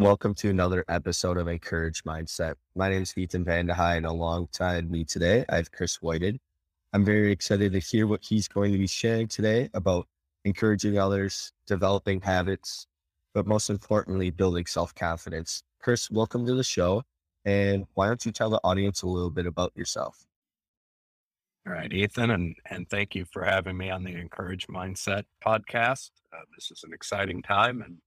Welcome to another episode of Encourage Mindset. My name is Ethan Van De Hey, and alongside me today, I have Chris Whited. I'm very excited to hear what he's going to be sharing today about encouraging others, developing habits, but most importantly, building self confidence. Chris, welcome to the show. And why don't you tell the audience a little bit about yourself? All right, Ethan, and, and thank you for having me on the Encourage Mindset podcast. Uh, this is an exciting time, and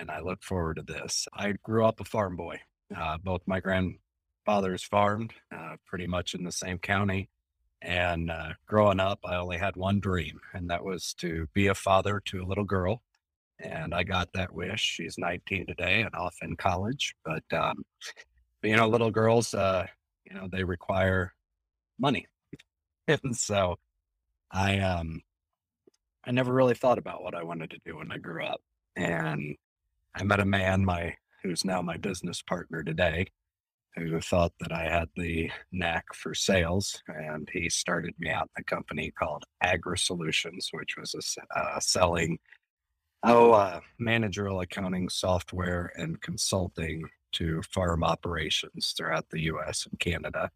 and I look forward to this. I grew up a farm boy. Uh, both my grandfathers farmed uh, pretty much in the same county. And uh, growing up, I only had one dream, and that was to be a father to a little girl. And I got that wish. She's 19 today and off in college. But, um, you know, little girls, uh, you know, they require money. and so I, um, I never really thought about what I wanted to do when I grew up. And I met a man, my who's now my business partner today, who thought that I had the knack for sales, and he started me out in a company called Agri Solutions, which was a, uh, selling oh uh, managerial accounting software and consulting to farm operations throughout the U.S. and Canada.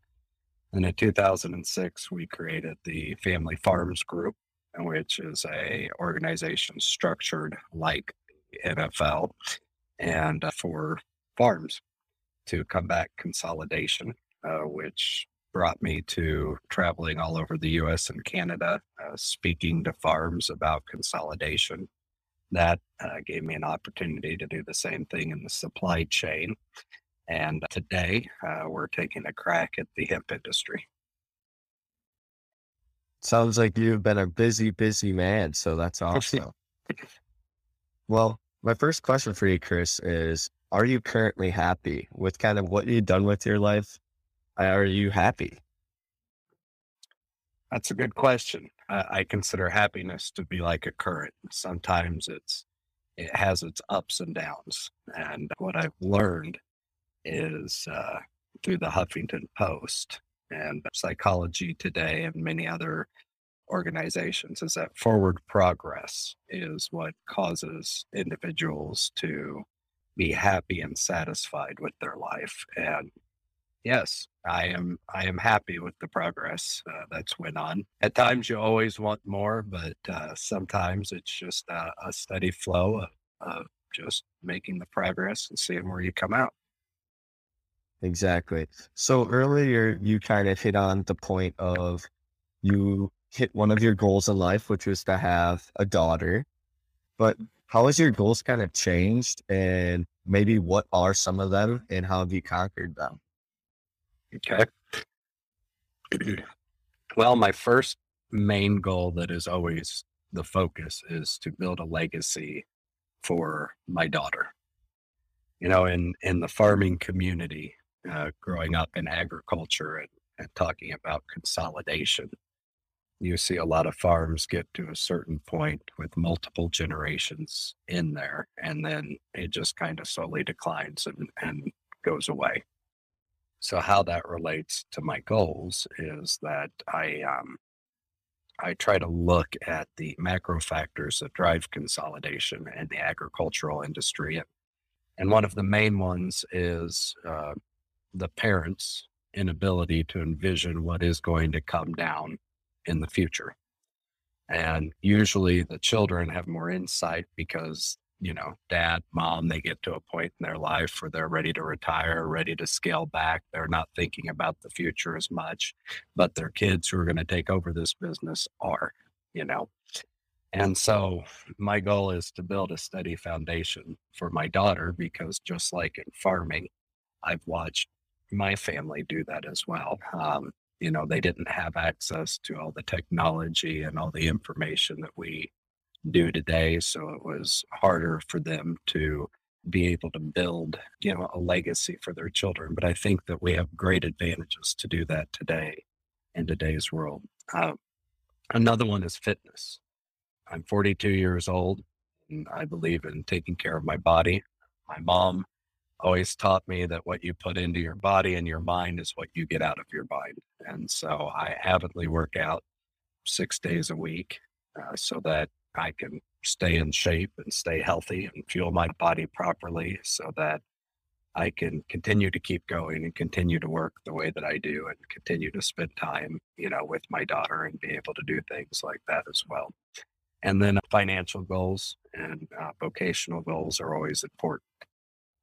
And in 2006, we created the Family Farms Group, which is a organization structured like NFL and uh, for farms to combat consolidation, uh, which brought me to traveling all over the US and Canada, uh, speaking to farms about consolidation. That uh, gave me an opportunity to do the same thing in the supply chain. And today uh, we're taking a crack at the hemp industry. Sounds like you've been a busy, busy man. So that's awesome. well, my first question for you, Chris, is Are you currently happy with kind of what you've done with your life? Are you happy? That's a good question. I, I consider happiness to be like a current. Sometimes it's it has its ups and downs. And what I've learned is uh, through the Huffington Post and Psychology Today and many other organizations is that forward progress is what causes individuals to be happy and satisfied with their life. And yes i am i am happy with the progress uh, that's went on. At times you always want more but uh, sometimes it's just a, a steady flow of, of just making the progress and seeing where you come out. Exactly. So earlier you kind of hit on the point of you hit one of your goals in life, which was to have a daughter. But how has your goals kind of changed? And maybe what are some of them and how have you conquered them? Okay. Well, my first main goal that is always the focus is to build a legacy for my daughter. You know, in in the farming community, uh, growing up in agriculture and, and talking about consolidation, you see a lot of farms get to a certain point with multiple generations in there, and then it just kind of slowly declines and, and goes away. So how that relates to my goals is that I um, I try to look at the macro factors that drive consolidation in the agricultural industry, and one of the main ones is uh, the parents' inability to envision what is going to come down in the future. And usually the children have more insight because you know, dad, mom, they get to a point in their life where they're ready to retire, ready to scale back. They're not thinking about the future as much, but their kids who are going to take over this business are, you know. And so my goal is to build a steady foundation for my daughter because just like in farming, I've watched my family do that as well. Um, you know, they didn't have access to all the technology and all the information that we do today. So it was harder for them to be able to build, you know, a legacy for their children. But I think that we have great advantages to do that today in today's world. Uh, another one is fitness. I'm 42 years old and I believe in taking care of my body. My mom always taught me that what you put into your body and your mind is what you get out of your mind. And so I avidly work out six days a week uh, so that I can stay in shape and stay healthy and fuel my body properly so that I can continue to keep going and continue to work the way that I do and continue to spend time, you know, with my daughter and be able to do things like that as well. And then financial goals and uh, vocational goals are always important.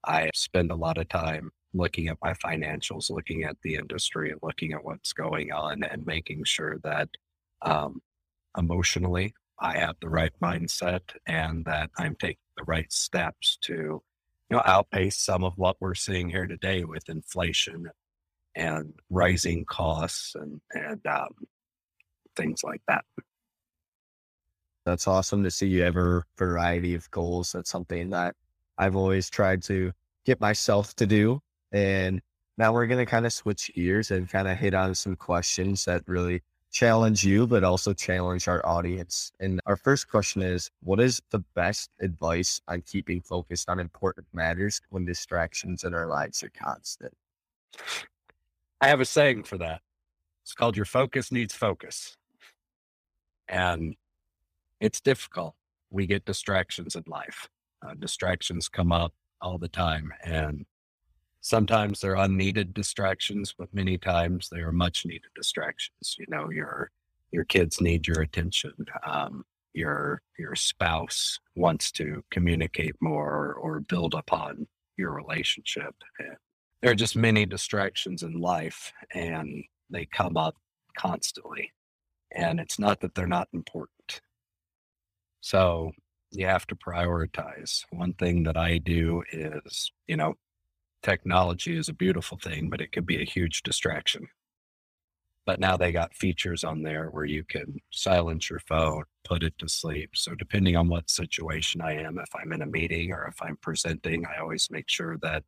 I spend a lot of time looking at my financials, looking at the industry, and looking at what's going on, and making sure that um, emotionally I have the right mindset and that I'm taking the right steps to, you know, outpace some of what we're seeing here today with inflation and rising costs and and um, things like that. That's awesome to see you a variety of goals. That's something that I've always tried to get myself to do. And now we're going to kind of switch gears and kind of hit on some questions that really challenge you, but also challenge our audience. And our first question is What is the best advice on keeping focused on important matters when distractions in our lives are constant? I have a saying for that. It's called Your Focus Needs Focus. And it's difficult. We get distractions in life. Uh, distractions come up all the time. And sometimes they're unneeded distractions, but many times they are much needed distractions. You know, your your kids need your attention. Um, your your spouse wants to communicate more or build upon your relationship. And there are just many distractions in life, and they come up constantly. And it's not that they're not important. So you have to prioritize. One thing that I do is, you know, technology is a beautiful thing, but it could be a huge distraction. But now they got features on there where you can silence your phone, put it to sleep. So, depending on what situation I am, if I'm in a meeting or if I'm presenting, I always make sure that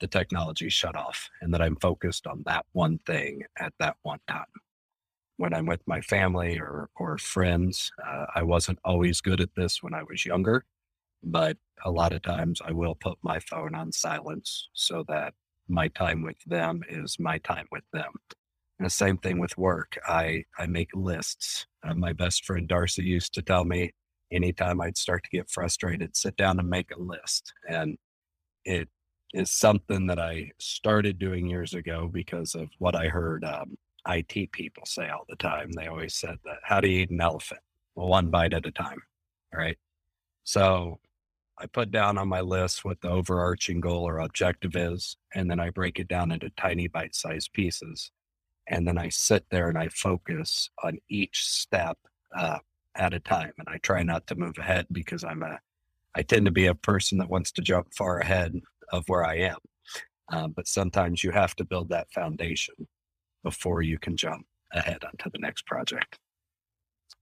the technology shut off and that I'm focused on that one thing at that one time. When I'm with my family or, or friends, uh, I wasn't always good at this when I was younger but a lot of times I will put my phone on silence so that my time with them is my time with them. And the same thing with work. I, I make lists. Uh, my best friend Darcy used to tell me anytime I'd start to get frustrated, sit down and make a list. And it is something that I started doing years ago because of what I heard um, IT people say all the time. They always said that, how do you eat an elephant? Well, one bite at a time. All right. So I put down on my list what the overarching goal or objective is, and then I break it down into tiny bite sized pieces. And then I sit there and I focus on each step uh, at a time. And I try not to move ahead because I'm a, I tend to be a person that wants to jump far ahead of where I am. Uh, but sometimes you have to build that foundation before you can jump ahead onto the next project.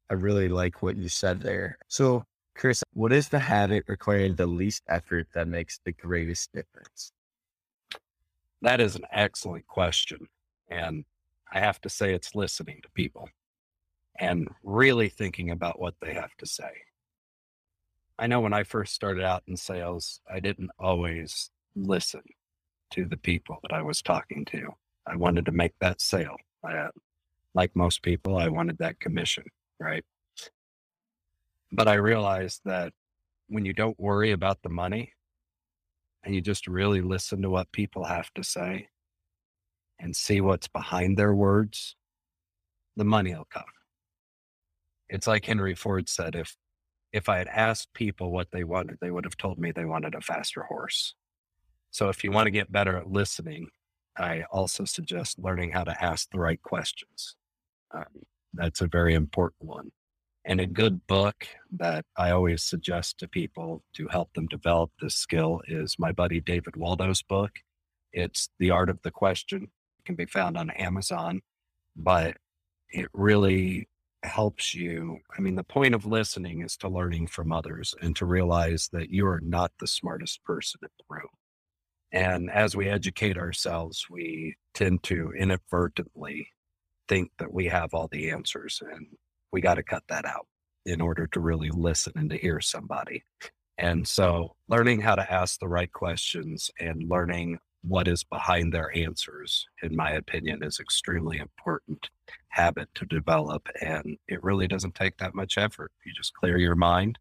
I really like what you said there. So Chris, what is the habit requiring the least effort that makes the greatest difference? That is an excellent question. And I have to say, it's listening to people and really thinking about what they have to say. I know when I first started out in sales, I didn't always listen to the people that I was talking to. I wanted to make that sale. I, like most people, I wanted that commission, right? But I realized that when you don't worry about the money and you just really listen to what people have to say and see what's behind their words, the money will come. It's like Henry Ford said if if I had asked people what they wanted, they would have told me they wanted a faster horse. So if you want to get better at listening, I also suggest learning how to ask the right questions. Um, that's a very important one. And a good book that I always suggest to people to help them develop this skill is my buddy David Waldo's book. It's The Art of the Question. It can be found on Amazon, but it really helps you. I mean, the point of listening is to learning from others and to realize that you are not the smartest person in the room. And as we educate ourselves, we tend to inadvertently think that we have all the answers and we got to cut that out in order to really listen and to hear somebody. And so learning how to ask the right questions and learning what is behind their answers, in my opinion, is extremely important habit to develop. And it really doesn't take that much effort. You just clear your mind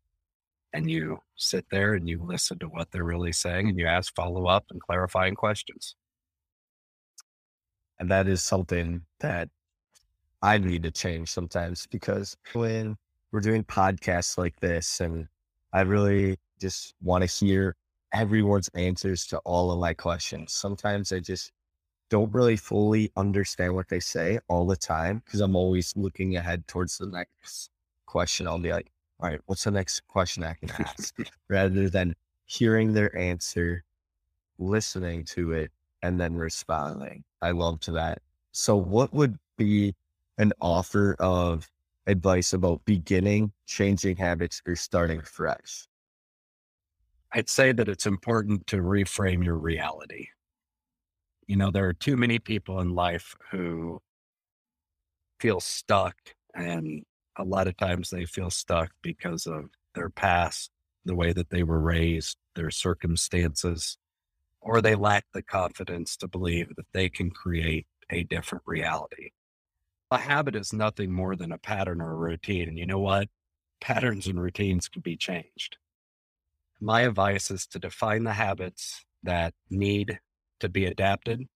and you sit there and you listen to what they're really saying and you ask follow up and clarifying questions. And that is something that I need to change sometimes because when we're doing podcasts like this and I really just want to hear everyone's answers to all of my questions. Sometimes I just don't really fully understand what they say all the time because I'm always looking ahead towards the next question. I'll be like, all right, what's the next question I can ask? Rather than hearing their answer, listening to it, and then responding. I love to that. So, what would be an offer of advice about beginning, changing habits, or starting fresh? I'd say that it's important to reframe your reality. You know, there are too many people in life who feel stuck and a lot of times they feel stuck because of their past, the way that they were raised, their circumstances, or they lack the confidence to believe that they can create a different reality. A habit is nothing more than a pattern or a routine. And you know what? Patterns and routines can be changed. My advice is to define the habits that need to be adapted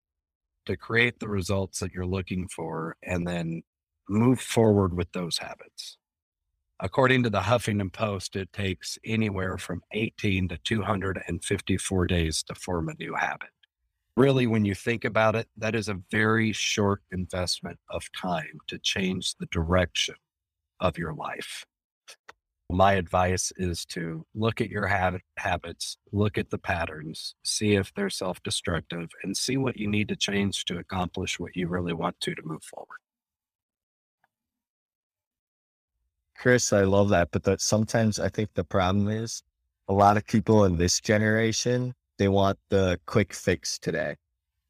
to create the results that you're looking for and then move forward with those habits. According to the Huffington Post, it takes anywhere from 18 to 254 days to form a new habit. Really, when you think about it, that is a very short investment of time to change the direction of your life. My advice is to look at your habit, habits, look at the patterns, see if they're self destructive, and see what you need to change to accomplish what you really want to to move forward. Chris, I love that. But that sometimes I think the problem is a lot of people in this generation, they want the quick fix today.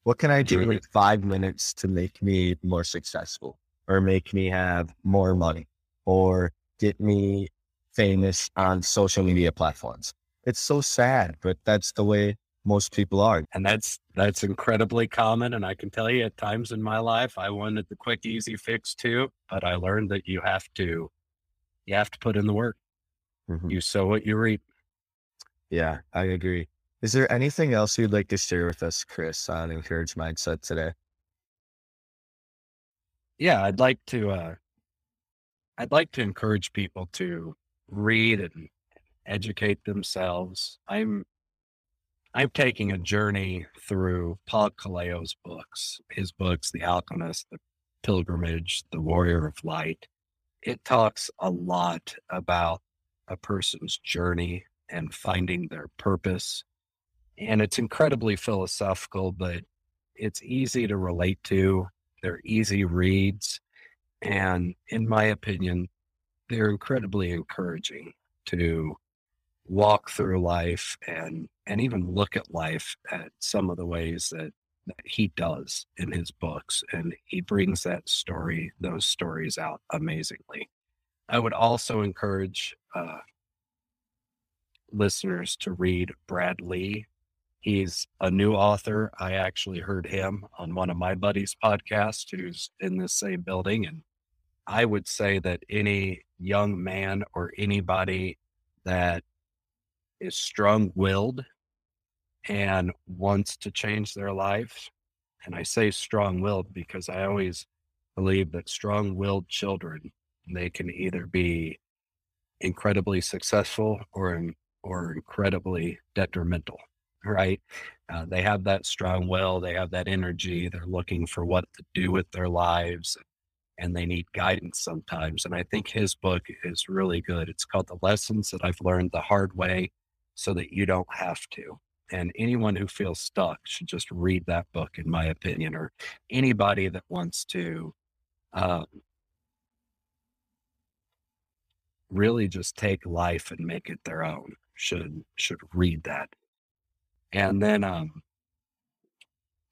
What can I do mm-hmm. in five minutes to make me more successful or make me have more money or get me famous on social media platforms? It's so sad, but that's the way most people are. And that's that's incredibly common. And I can tell you at times in my life I wanted the quick, easy fix too, but I learned that you have to you have to put in the work. Mm-hmm. You sow what you reap. Yeah, I agree. Is there anything else you'd like to share with us, Chris, on Encourage Mindset today? Yeah, I'd like to uh I'd like to encourage people to read and educate themselves. I'm I'm taking a journey through Paul Coelho's books, his books, The Alchemist, The Pilgrimage, The Warrior of Light it talks a lot about a person's journey and finding their purpose. And it's incredibly philosophical, but it's easy to relate to. They're easy reads. And in my opinion, they're incredibly encouraging to walk through life and and even look at life at some of the ways that that he does in his books. And he brings that story, those stories out amazingly. I would also encourage uh, listeners to read Brad Lee. He's a new author. I actually heard him on one of my buddies' podcasts who's in this same building. And I would say that any young man or anybody that is strong willed and wants to change their life. And I say strong willed because I always believe that strong willed children, they can either be incredibly successful or or incredibly detrimental, right? Uh, they have that strong will, they have that energy, they're looking for what to do with their lives, and they need guidance sometimes. And I think his book is really good. It's called The Lessons That I've Learned the Hard Way So That You Don't Have to. And anyone who feels stuck should just read that book, in my opinion, or anybody that wants to um, really just take life and make it their own should should read that. And then um,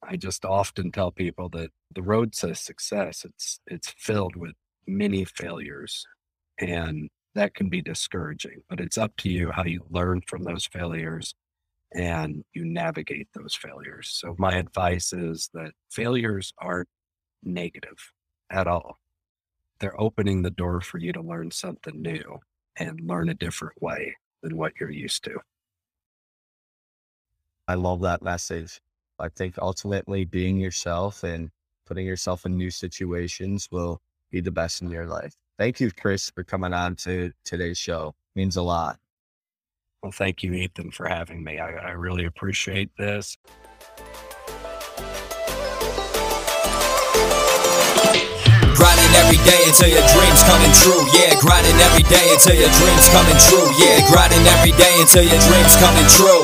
I just often tell people that the road to success it's it's filled with many failures, and that can be discouraging. But it's up to you how you learn from those failures and you navigate those failures. So my advice is that failures aren't negative at all. They're opening the door for you to learn something new and learn a different way than what you're used to. I love that message. I think ultimately being yourself and putting yourself in new situations will be the best in your life. Thank you, Chris, for coming on to today's show. It means a lot. Well, thank you, Ethan, for having me. I, I really appreciate this. Grinding every day until your dreams coming true. Yeah, grinding every day until your dreams coming true. Yeah, grinding every day until your dreams coming true.